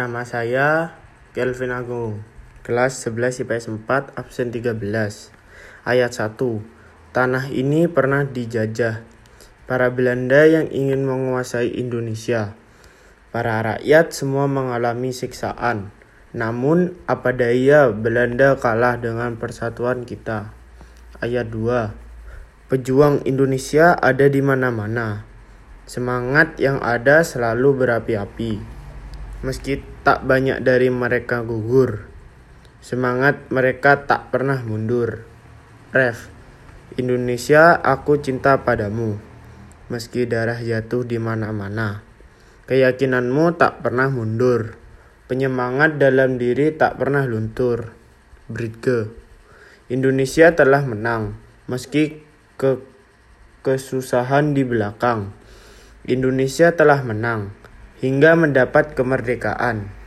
Nama saya Kelvin Agung, kelas 11 IPS 4, absen 13. Ayat 1. Tanah ini pernah dijajah para Belanda yang ingin menguasai Indonesia. Para rakyat semua mengalami siksaan. Namun apa daya Belanda kalah dengan persatuan kita. Ayat 2. Pejuang Indonesia ada di mana-mana. Semangat yang ada selalu berapi-api meski tak banyak dari mereka gugur. Semangat mereka tak pernah mundur. Ref, Indonesia aku cinta padamu, meski darah jatuh di mana-mana. Keyakinanmu tak pernah mundur, penyemangat dalam diri tak pernah luntur. Britge, Indonesia telah menang, meski ke kesusahan di belakang. Indonesia telah menang hingga mendapat kemerdekaan.